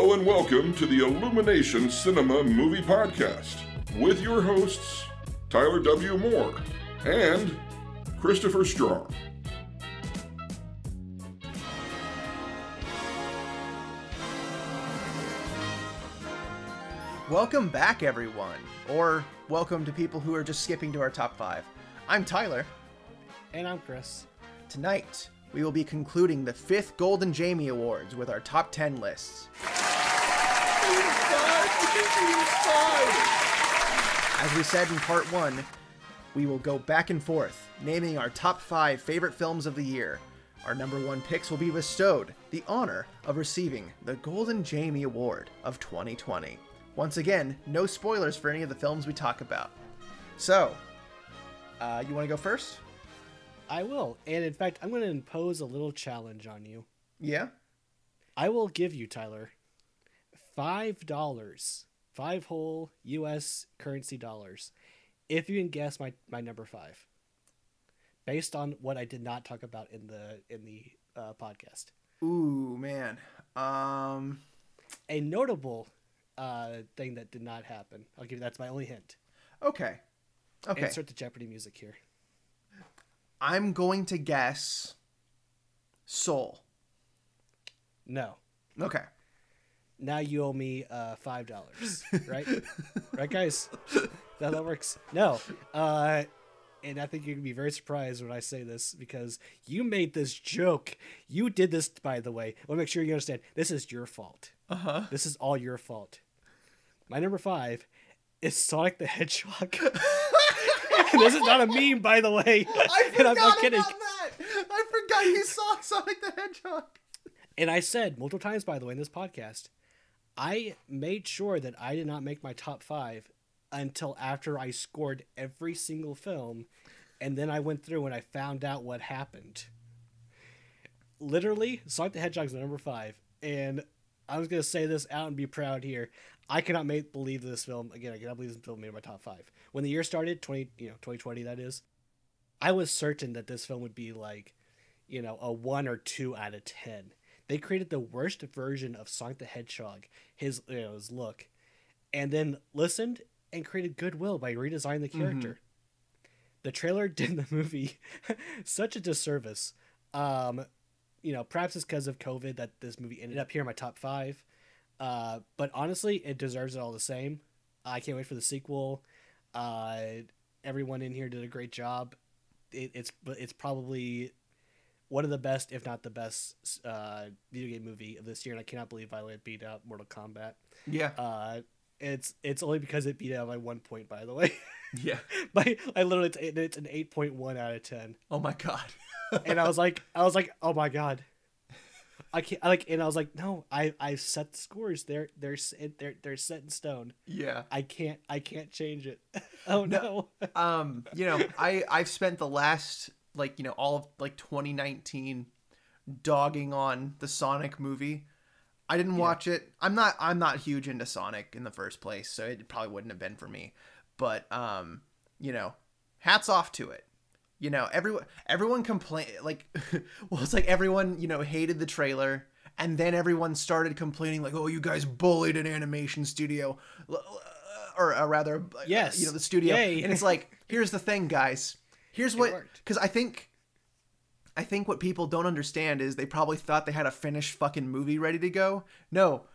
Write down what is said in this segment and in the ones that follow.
Hello and welcome to the Illumination Cinema Movie Podcast with your hosts, Tyler W. Moore and Christopher Strong. Welcome back, everyone. Or welcome to people who are just skipping to our top five. I'm Tyler. And I'm Chris. Tonight, we will be concluding the fifth Golden Jamie Awards with our top 10 lists. As we said in part one, we will go back and forth, naming our top five favorite films of the year. Our number one picks will be bestowed the honor of receiving the Golden Jamie Award of 2020. Once again, no spoilers for any of the films we talk about. So, uh, you want to go first? I will. And in fact, I'm going to impose a little challenge on you. Yeah? I will give you, Tyler, $5, five whole US currency dollars, if you can guess my, my number five, based on what I did not talk about in the in the uh, podcast. Ooh, man. Um, A notable uh, thing that did not happen. I'll give you that's my only hint. okay. Okay. Insert the Jeopardy music here. I'm going to guess Soul. No. Okay. Now you owe me uh, five dollars, right? right, guys? That that works. No. Uh, and I think you're gonna be very surprised when I say this because you made this joke. You did this, by the way. I want to make sure you understand. This is your fault. Uh huh. This is all your fault. My number five is Sonic the Hedgehog. this is not a meme, by the way. I And I'm forgot not kidding. about that. I forgot you saw Sonic the Hedgehog. And I said multiple times, by the way, in this podcast, I made sure that I did not make my top five until after I scored every single film, and then I went through and I found out what happened. Literally, Sonic the Hedgehog's number five, and I was gonna say this out and be proud here. I cannot make believe this film again. I cannot believe this film made my top five. When the year started, twenty you know twenty twenty that is, I was certain that this film would be like, you know, a one or two out of ten they created the worst version of Sonic the Hedgehog, his you know, his look, and then listened and created goodwill by redesigning the character. The trailer did the movie such a disservice. Um, you know, perhaps it's because of COVID that this movie ended up here in my top five. Uh, but honestly, it deserves it all the same. I can't wait for the sequel. Uh, everyone in here did a great job. It, it's it's probably one of the best, if not the best, uh, video game movie of this year, and I cannot believe Violet beat out Mortal Kombat. Yeah. Uh, it's it's only because it beat out by one point, by the way. Yeah. by I literally it's, it's an eight point one out of ten. Oh my god. and I was like, I was like, oh my god, I can't I like, and I was like, no, I I set the scores. They're they're they're they're set in stone. yeah. I can't I can't change it. oh no. Um, you know, I I've spent the last like, you know, all of like 2019 dogging on the Sonic movie. I didn't watch it. I'm not I'm not huge into Sonic in the first place, so it probably wouldn't have been for me. But um, you know, hats off to it. You know, everyone everyone complain like well, it's like everyone, you know, hated the trailer and then everyone started complaining like, "Oh, you guys bullied an animation studio." Or, uh, rather, Yes. you know, the studio. Yay. And it's like, here's the thing, guys. Here's what cuz I think I think what people don't understand is they probably thought they had a finished fucking movie ready to go. No.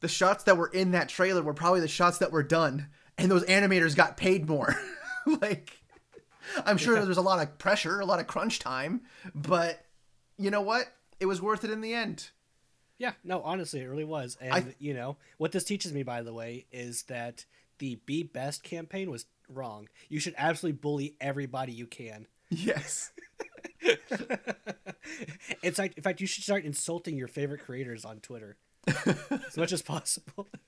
The shots that were in that trailer were probably the shots that were done and those animators got paid more. like I'm sure there's a lot of pressure, a lot of crunch time, but you know what? It was worth it in the end. Yeah, no, honestly, it really was. And I- you know what this teaches me, by the way, is that the "Be Best" campaign was wrong. You should absolutely bully everybody you can. Yes. it's like, in fact, you should start insulting your favorite creators on Twitter as much as possible.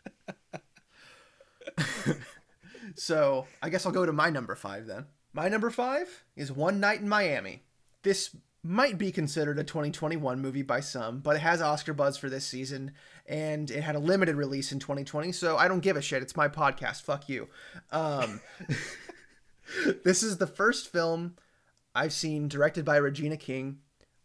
So I guess I'll go to my number five then. My number five is One Night in Miami. This might be considered a 2021 movie by some, but it has Oscar buzz for this season, and it had a limited release in 2020, so I don't give a shit. It's my podcast. Fuck you. Um, this is the first film I've seen directed by Regina King.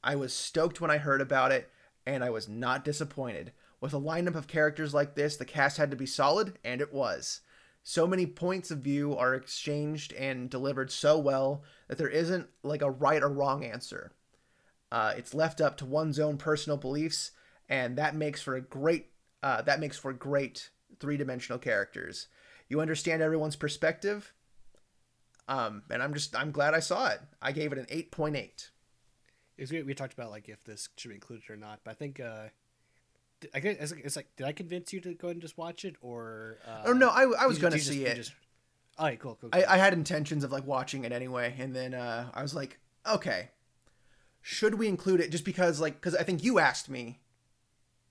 I was stoked when I heard about it, and I was not disappointed. With a lineup of characters like this, the cast had to be solid, and it was. So many points of view are exchanged and delivered so well that there isn't like a right or wrong answer. Uh, it's left up to one's own personal beliefs, and that makes for a great uh, that makes for great three-dimensional characters. You understand everyone's perspective, um, and I'm just I'm glad I saw it. I gave it an eight point eight. It's we, we talked about like if this should be included or not, but I think uh, I guess it's like did I convince you to go and just watch it or? Uh, Oh no, I, I was gonna you just- see you it. Just, all right, cool, cool. I. I had intentions of like watching it anyway, and then uh, I was like, okay, should we include it? Just because like because I think you asked me,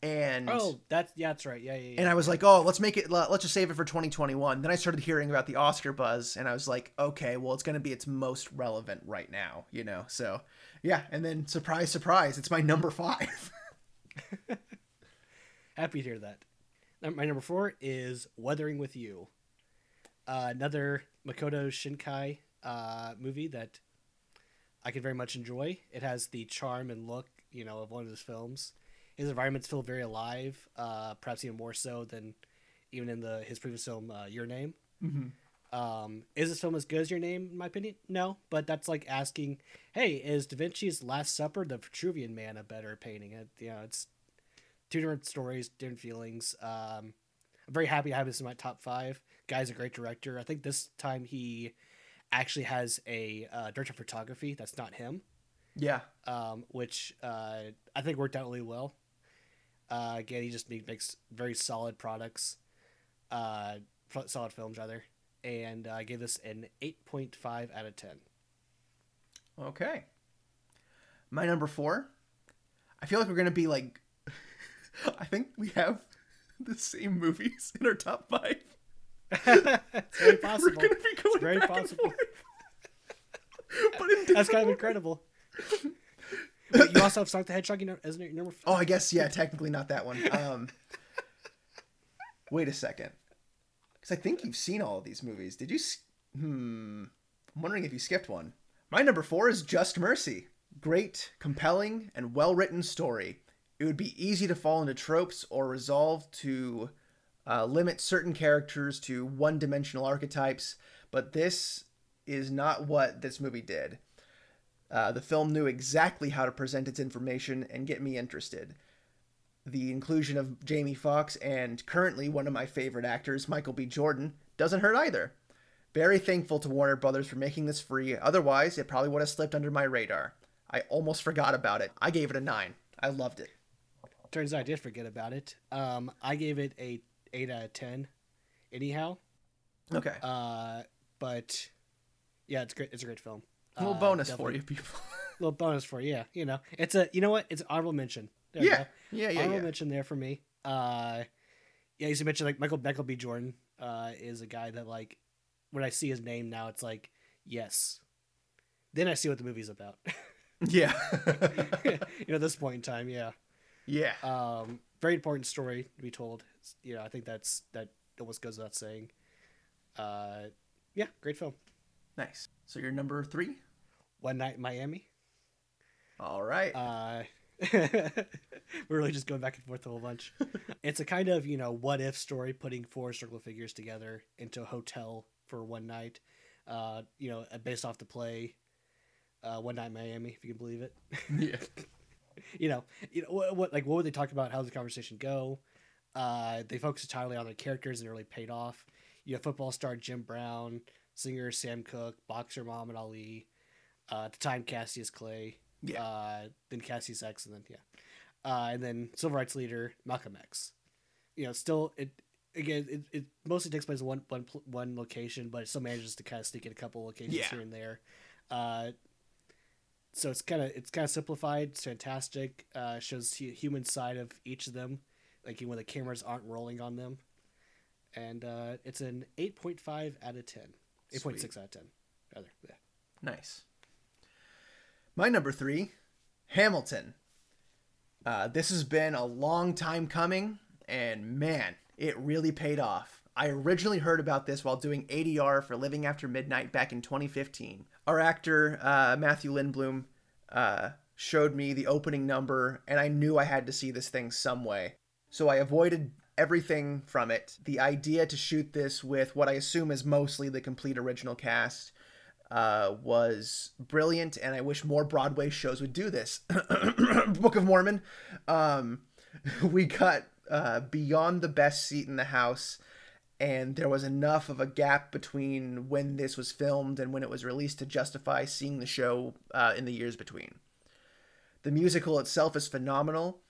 and oh, that's yeah, that's right. Yeah, yeah, yeah. and I was like, oh, let's make it. Let's just save it for 2021. Then I started hearing about the Oscar buzz, and I was like, okay, well, it's gonna be its most relevant right now, you know. So yeah, and then surprise, surprise, it's my number five. Happy to hear that. My number four is Weathering with You, uh, another Makoto Shinkai uh, movie that I can very much enjoy. It has the charm and look, you know, of one of his films. His environments feel very alive, uh, perhaps even more so than even in the his previous film, uh, Your Name. Um, is this film as good as Your Name, in my opinion? No, but that's like asking, hey, is Da Vinci's Last Supper, the Vitruvian Man, a better painting? It, you know, it's two different stories, different feelings. Um, I'm very happy to have this in my top five. Guy's a great director. I think this time he actually has a uh, director of photography that's not him, yeah, um, which uh, I think worked out really well. Uh, again, he just make, makes very solid products, uh, f- solid films rather, and uh, I gave this an 8.5 out of 10. okay. My number four. I feel like we're gonna be like, I think we have the same movies in our top five. It's very possible. We're gonna be going very back possible. but in That's kind of incredible. But you also have Sonic the Hedgehog, you know, isn't it your number? Oh, I guess yeah. Technically, not that one. Um, wait a second, because I think you've seen all of these movies. Did you? Hmm. I'm wondering if you skipped one. My number four is Just Mercy. Great, compelling, and well-written story. It would be easy to fall into tropes or resolve to uh, limit certain characters to one-dimensional archetypes, but this is not what this movie did. Uh, the film knew exactly how to present its information and get me interested. The inclusion of Jamie Foxx and currently one of my favorite actors, Michael B. Jordan, doesn't hurt either. Very thankful to Warner Brothers for making this free, otherwise, it probably would have slipped under my radar. I almost forgot about it. I gave it a 9. I loved it. Turns out I did forget about it. Um, I gave it a eight out of ten. Anyhow, Okay. uh, but yeah, it's great. It's a great film. a little Uh, bonus for you people. a little bonus for you. Yeah, you know, it's a you know what? It's an honorable mention. There you yeah. go. Yeah, yeah, honorable yeah. mention there for me. Uh, yeah, as you mentioned, like Michael Michael B. Jordan uh, is a guy that like when I see his name now, it's like yes. Then I see what the movie's about. Yeah. you know, this point in time, yeah. yeah. Um, very important story to be told. It's- You know, I think that's that almost goes without saying. Uh, yeah, great film. Nice. So you're number 3? One Night in Miami. All right. Uh, we're really just going back and forth a whole bunch. it's a kind of you know what if story, putting four circle figures together into a hotel for one night. Uh, you know, based off the play, uh, One Night in Miami, if you can believe it. yeah. you know, you know what, what like what would they talk about? How did the conversation go? Uh, they focused entirely on their characters and it really paid off. You have football star Jim Brown, singer Sam Cooke, boxer Muhammad Ali. Uh, at the time, Cassius Clay. Yeah. Uh, then Cassius X, and then yeah, uh, and then civil rights leader Malcolm X. You know, still it again. It, it mostly takes place in one one one location, but it still manages to kind of sneak in a couple locations Yeah. here and there. Uh, so it's kind of it's kind of simplified. It's fantastic. Uh, shows the human side of each of them, like when the cameras aren't rolling on them, and uh, it's an eight point five out of ten. Eight point six out of ten, rather. Yeah. Nice. My number three, Hamilton. Uh, this has been a long time coming, and man, it really paid off. I originally heard about this while doing ADR for Living After Midnight back in 2015. Our actor, uh, Matthew Lindblom, uh, showed me the opening number, and I knew I had to see this thing some way. So I avoided everything from it. The idea to shoot this with what I assume is mostly the complete original cast uh, was brilliant, and I wish more Broadway shows would do this. Book of Mormon. Um, we got uh, beyond the best seat in the house, and there was enough of a gap between when this was filmed and when it was released to justify seeing the show uh, in the years between. The musical itself is phenomenal.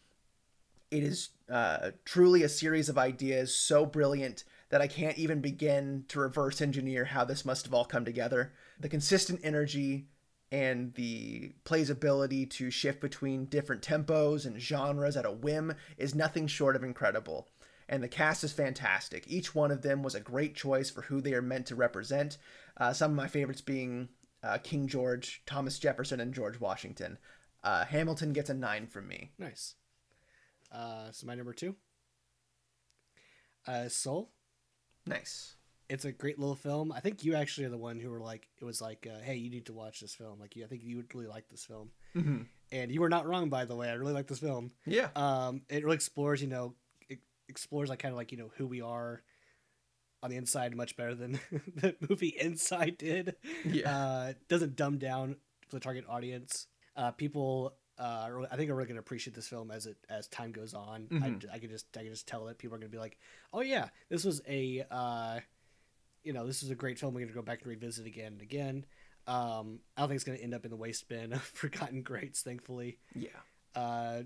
It is uh, truly a series of ideas so brilliant that I can't even begin to reverse engineer how this must have all come together. The consistent energy and the play's ability to shift between different tempos and genres at a whim is nothing short of incredible. And the cast is fantastic. Each one of them was a great choice for who they are meant to represent. Uh, some of my favorites being uh, King George, Thomas Jefferson, and George Washington. Uh, Hamilton gets a nine from me. Nice. Uh, so my number two. Uh, Soul. Nice. It's a great little film. I think you actually are the one who were like, it was like, uh, hey, you need to watch this film. Like, I think you would really like this film. Mm-hmm. And you were not wrong, by the way. I really like this film. Yeah. Um, it really explores, you know, explores like kind of like you know who we are on the inside much better than the movie Inside did. Yeah. Uh, doesn't dumb down for the target audience. Uh, people, uh, I think are really going to appreciate this film as it as time goes on. Mhm. I, I can just I can just tell that people are going to be like, oh yeah, this was a, uh, you know, this is a great film. We're going to go back and revisit again and again. Um, I don't think it's going to end up in the waste bin of forgotten greats. Thankfully, Yeah. uh,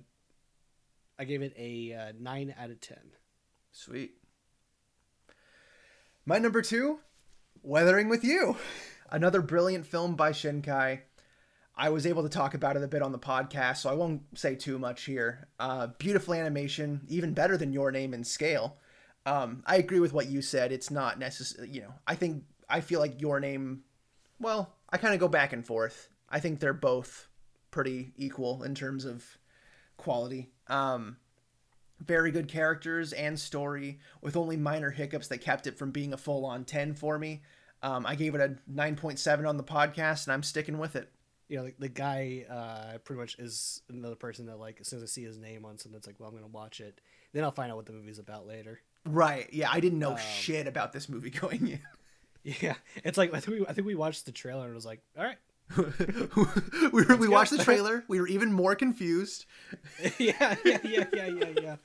I gave it a uh, nine out of ten. Sweet. My number two, Weathering with You. Another brilliant film by Shinkai. I was able to talk about it a bit on the podcast, so I won't say too much here. Uh, beautiful animation, even better than Your Name in scale. Um, I agree with what you said. It's not necessary, you know, I think, I feel like Your Name, well, I kind of go back and forth. I think they're both pretty equal in terms of quality. Um, very good characters and story with only minor hiccups that kept it from being a full on 10 for me. Um, I gave it a 9.7 on the podcast and I'm sticking with it. You know, the, the guy uh, pretty much is another person that like as soon as I see his name on something, it's like, well, I'm gonna watch it. Then I'll find out what the movie's about later. Right. Yeah, I didn't know Um, shit about this movie going in. Yeah, it's like I think we I think we watched the trailer and it was like, all right, we were, we watched the trailer. We were even more confused. yeah, yeah, yeah, yeah, yeah, yeah.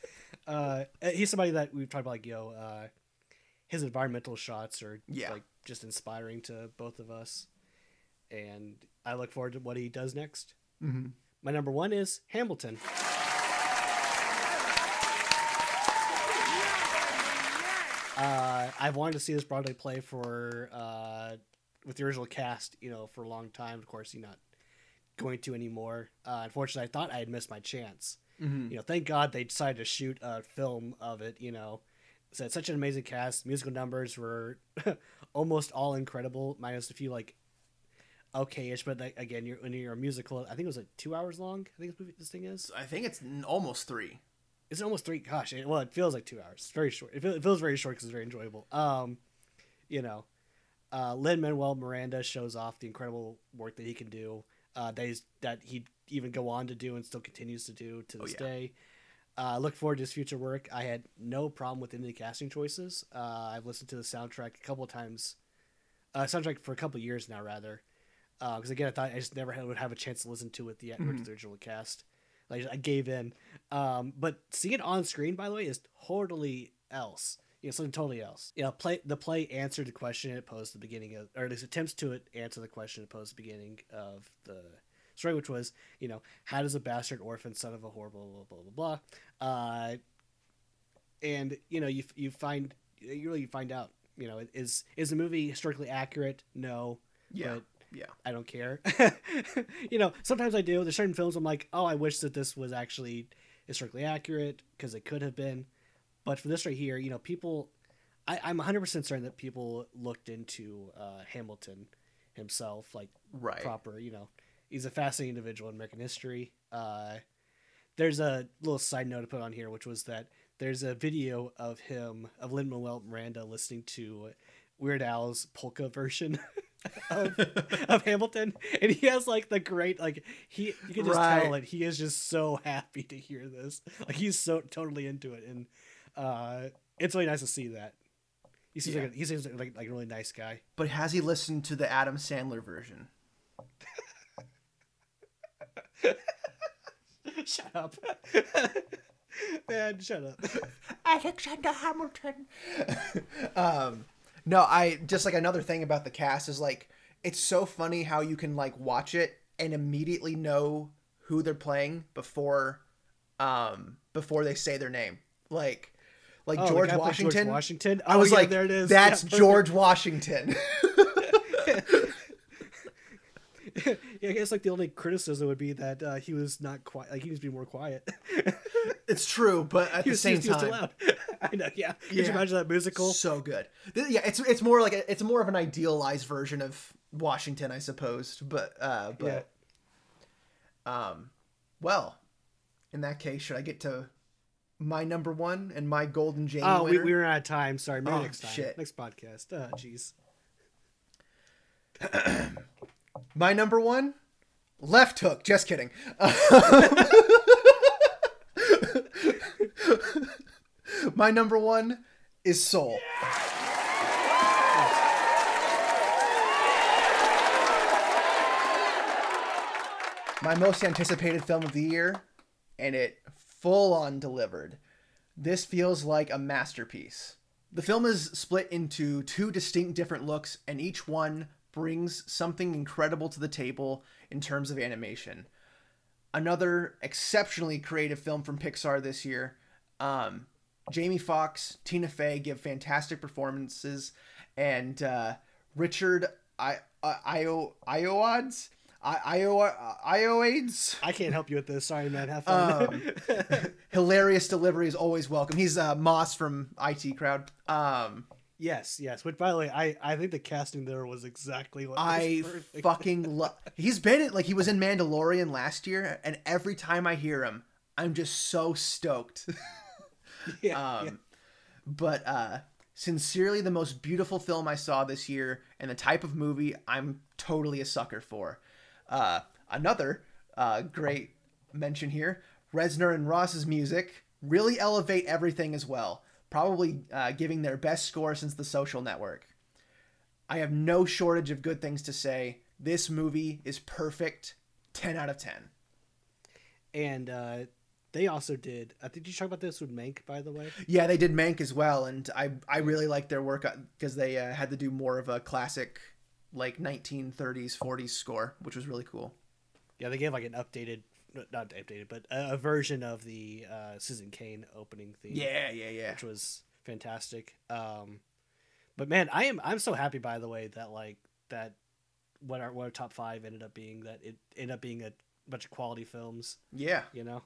Uh, he's somebody that we've talked about, like, yo, uh, his environmental shots are Yeah. like just inspiring to both of us, and I look forward to what he does next. Mm-hmm. My number one is Hamilton. Uh, I've wanted to see this Broadway play for uh, with the original cast, you know, for a long time. Of course, you're not going to anymore. Uh, unfortunately, I thought I had missed my chance. Mm-hmm. You know, thank God they decided to shoot a film of it. You know, so it's such an amazing cast. Musical numbers were almost all incredible, minus a few like okay-ish. But like, again, you're when you're a musical, I think it was like two hours long. I think this, movie, this thing is. I think it's almost three. It's almost three. Gosh, it, well, it feels like two hours. It's very short. It, feel, it feels very short because it's very enjoyable. Um, you know, uh, Lin Manuel Miranda shows off the incredible work that he can do. Uh, that he's that he even go on to do and still continues to do to Oh, this yeah. day. Uh, I look forward to his future work. I had no problem with any of the casting choices. Uh, I've listened to the soundtrack a couple of times. Uh, soundtrack for a couple of years now, rather. Because again, I thought I just never had, would have a chance to listen to it yet Mhm. the original cast. Like I gave in. Um, but seeing it on screen, by the way, is totally else. Something totally else. You know, play the play answered the question it posed at the beginning of, or at least attempts to it answer the question it posed at the beginning of the story, which was, you know, how does a bastard orphan son of a whore, blah blah blah blah blah. Uh, and you know, you you find you really find out, you know, is is the movie historically accurate? No, Yeah. but yeah. I don't care. you know, sometimes I do. There's certain films I'm like, oh, I wish that this was actually historically accurate because it could have been. But for this right here, you know, people, I, I'm 100% certain that people looked into uh, Hamilton himself, like Right. proper, you know, he's a fascinating individual in American history. Uh, there's a little side note to put on here, which was that there's a video of him, of Lin Manuel Miranda listening to Weird Al's polka version of, of Hamilton, and he has like the great like he you can just Right. tell it he is just so happy to hear this. Like he's so totally into it, and uh, it's really nice to see that. He seems Yeah. like a, he seems like like a really nice guy. But has he listened to the Adam Sandler version? shut up, man. Shut up. Alexander Hamilton. um, no, I just like another thing about the cast is like it's so funny how you can like watch it and immediately know who they're playing before, um, before they say their name. Like, like Oh, George guy played Washington. Washington. I Oh, was yeah, like, there it is. That's Yeah. George Washington. yeah, I guess like the only criticism would be that uh, he was not quiet. Like he needs to be more quiet. it's true, but at he the was, same he was, he was too loud. I know. Yeah. Could Yeah. you imagine that musical? so good. Yeah, it's it's more like a, it's more of an idealized version of Washington, I suppose. But uh, but um, well, in that case, should I get to my number one and my golden Jamie Oh, we, winner? we ran out of time. Sorry. Maybe Oh, next time. shit. Next podcast. Oh, jeez. My number one, Left Hook. Just kidding. My number one is Soul. My most anticipated film of the year, and it full on delivered. This feels like a masterpiece. The film is split into two distinct different looks, and each one brings something incredible to the table in terms of animation. Another exceptionally creative film from Pixar this year. Um, Jamie Foxx, Tina Fey give fantastic performances, and uh, Richard I I Io Ioads I Io Ioades I can't help you with this. Sorry, man. Have fun. Um, hilarious delivery is always welcome. He's uh, Moss from IT Crowd. Um, yes, yes. Which, by the way, I, I think the casting there was exactly what was I fucking love. He's been in, like he was in Mandalorian last year, and every time I hear him, I'm just so stoked. yeah, Um, yeah. But uh, sincerely, the most beautiful film I saw this year, and the type of movie I'm totally a sucker for. Uh, another uh, great mention here: Reznor and Ross's music really elevate everything as well. Probably uh, giving their best score since The Social Network. I have no shortage of good things to say. This movie is perfect. Ten out of ten. And uh, they also did. I think you talk about this with Mank, by the way. Yeah, they did Mank as well, and I I really like their work because they uh, had to do more of a classic, like 1930s 40s score, which was really cool. Yeah, they gave like an updated, not updated, but a, a version of the uh, Citizen Kane opening theme. Yeah, yeah, yeah. which was fantastic. Um, but man, I am I'm so happy by the way that like that what our what our top five ended up being that it ended up being a bunch of quality films. Yeah. You know,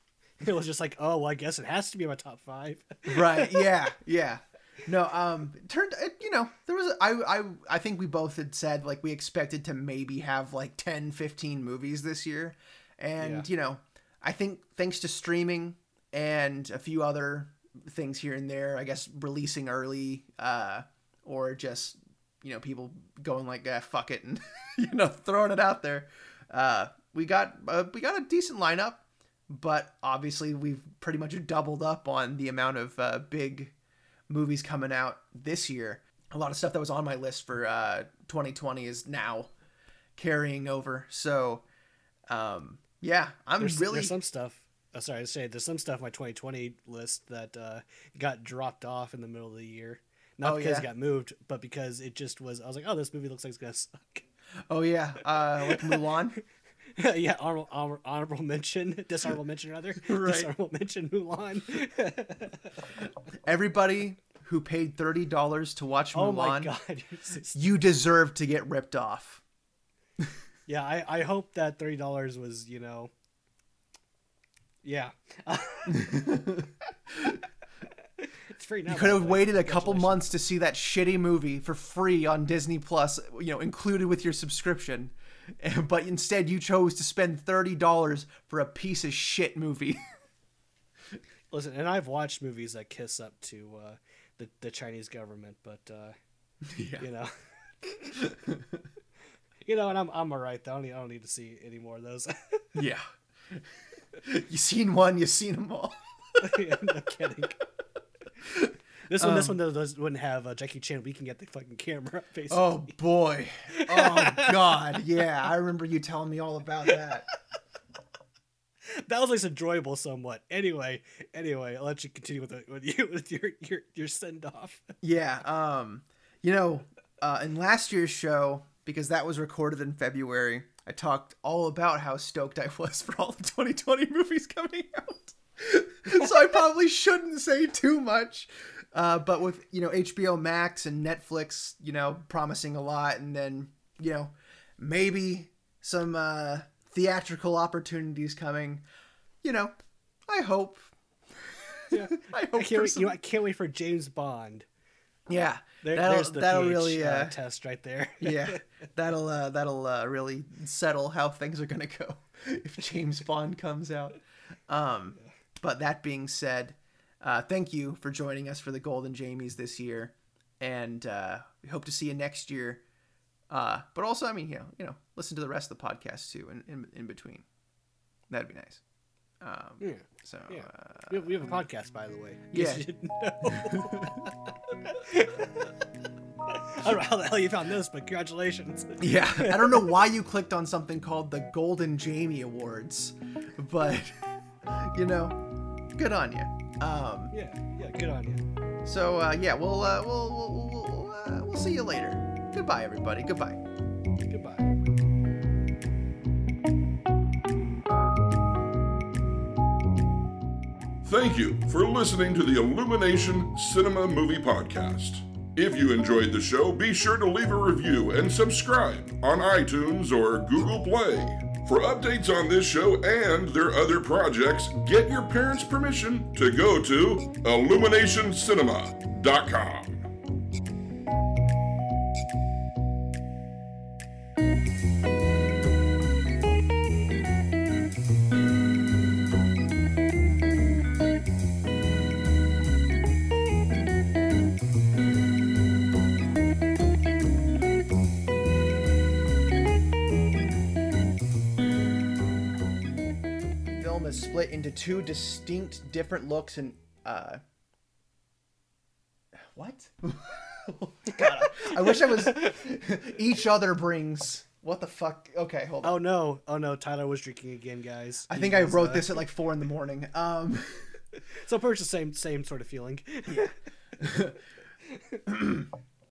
it was just like oh well, I guess it has to be my top five. Right. Yeah. Yeah. No. Um. Turned. It, you know, there was. I. I. I think we both had said like we expected to maybe have like 10, 15 movies this year, and Yeah. you know, I think thanks to streaming and a few other things here and there, I guess releasing early, uh, or just you know people going like ah, fuck it and you know throwing it out there. Uh, we got uh, we got a decent lineup, but obviously we've pretty much doubled up on the amount of uh, big movies coming out this year. A lot of stuff that was on my list for uh, 2020 is now carrying over. So, um, yeah, I'm There's, really there's some stuff. Oh, sorry, I say there's some stuff on my 2020 list that uh, got dropped off in the middle of the year. Not Oh, because yeah? it got moved, but because it just was. I was like, oh, this movie looks like it's gonna suck. oh yeah, uh, like Mulan. yeah, honorable, honor, honorable mention, dishonorable mention rather, Right. dishonorable mention Mulan. Everybody who paid thirty dollars to watch oh my Mulan, god, you're just- you deserve to get ripped off. yeah, I, I hope that thirty dollars was you know, yeah, it's free now. You could have waited a couple months to see that shitty movie for free on Disney Plus, you know, included with your subscription. But instead, you chose to spend thirty dollars for a piece of shit movie. Listen, and I've watched movies that kiss up to uh, the the Chinese government, but uh, yeah. you know, You know, and I'm I'm alright though. I don't need, I don't need to see any more of those. Yeah. you seen one, you seen them all. yeah, no kidding. This one, this Um, one does, wouldn't have uh, Jackie Chan. We can get the fucking camera. Basically. Oh boy. Oh god. Yeah, I remember you telling me all about that. that was like enjoyable somewhat. Anyway, anyway, I'll let you continue with the, with you with your your your send off. Yeah. Um. You know, uh, in last year's show, because that was recorded in February, I talked all about how stoked I was for all the 2020 movies coming out. so I probably shouldn't say too much. Uh, but with you know HBO Max and Netflix, you know, promising a lot, and then you know maybe some uh, theatrical opportunities coming. You know, I hope. Yeah. I I hope can't for wait. some- You know, I can't wait for James Bond. yeah, There, that'll, there's the that'll PH, really uh, uh, test right there. yeah, that'll uh, that'll uh, really settle how things are gonna go if James Bond comes out. Um, but that being said, uh, thank you for joining us for the Golden Jamies this year, and uh, we hope to see you next year. Uh, but also, I mean, you know, you know, listen to the rest of the podcast too, in in, in between. That'd be nice. Um, Yeah. so Yeah. uh, We have, we have a podcast, by the way. Yeah. case you didn't know. I don't know how the hell you found this, but congratulations. Yeah, I don't know why you clicked on something called the Golden Jamie Awards, but you know, good on you. Um, Yeah, yeah, good on you. so uh, yeah, we'll uh, we'll we'll we'll, we'll, uh, we'll see you later. Goodbye, everybody. Goodbye. Goodbye. Thank you for listening to the Illumination Cinema Movie Podcast. If you enjoyed the show, be sure to leave a review and subscribe on iTunes or Google Play. For updates on this show and their other projects, get your parents' permission to go to illuminationcinema.com. into two distinct different looks and uh what? God, i wish i was each other brings. What the fuck? Okay hold on. Oh no, oh no, Tyler was drinking again, guys. i He think i wrote uh, this at like four in the morning. Um So pretty much the same same sort of feeling.